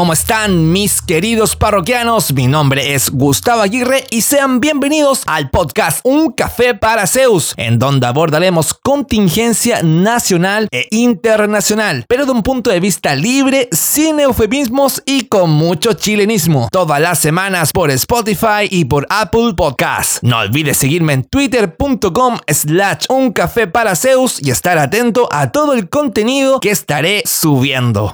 ¿Cómo están mis queridos parroquianos? Mi nombre es Gustavo Aguirre y sean bienvenidos al podcast Un Café para Zeus, en donde abordaremos contingencia nacional e internacional, pero de un punto de vista libre, sin eufemismos y con mucho chilenismo. Todas las semanas por Spotify y por Apple Podcasts. No olvides seguirme en twitter.com slash un café para Zeus y estar atento a todo el contenido que estaré subiendo.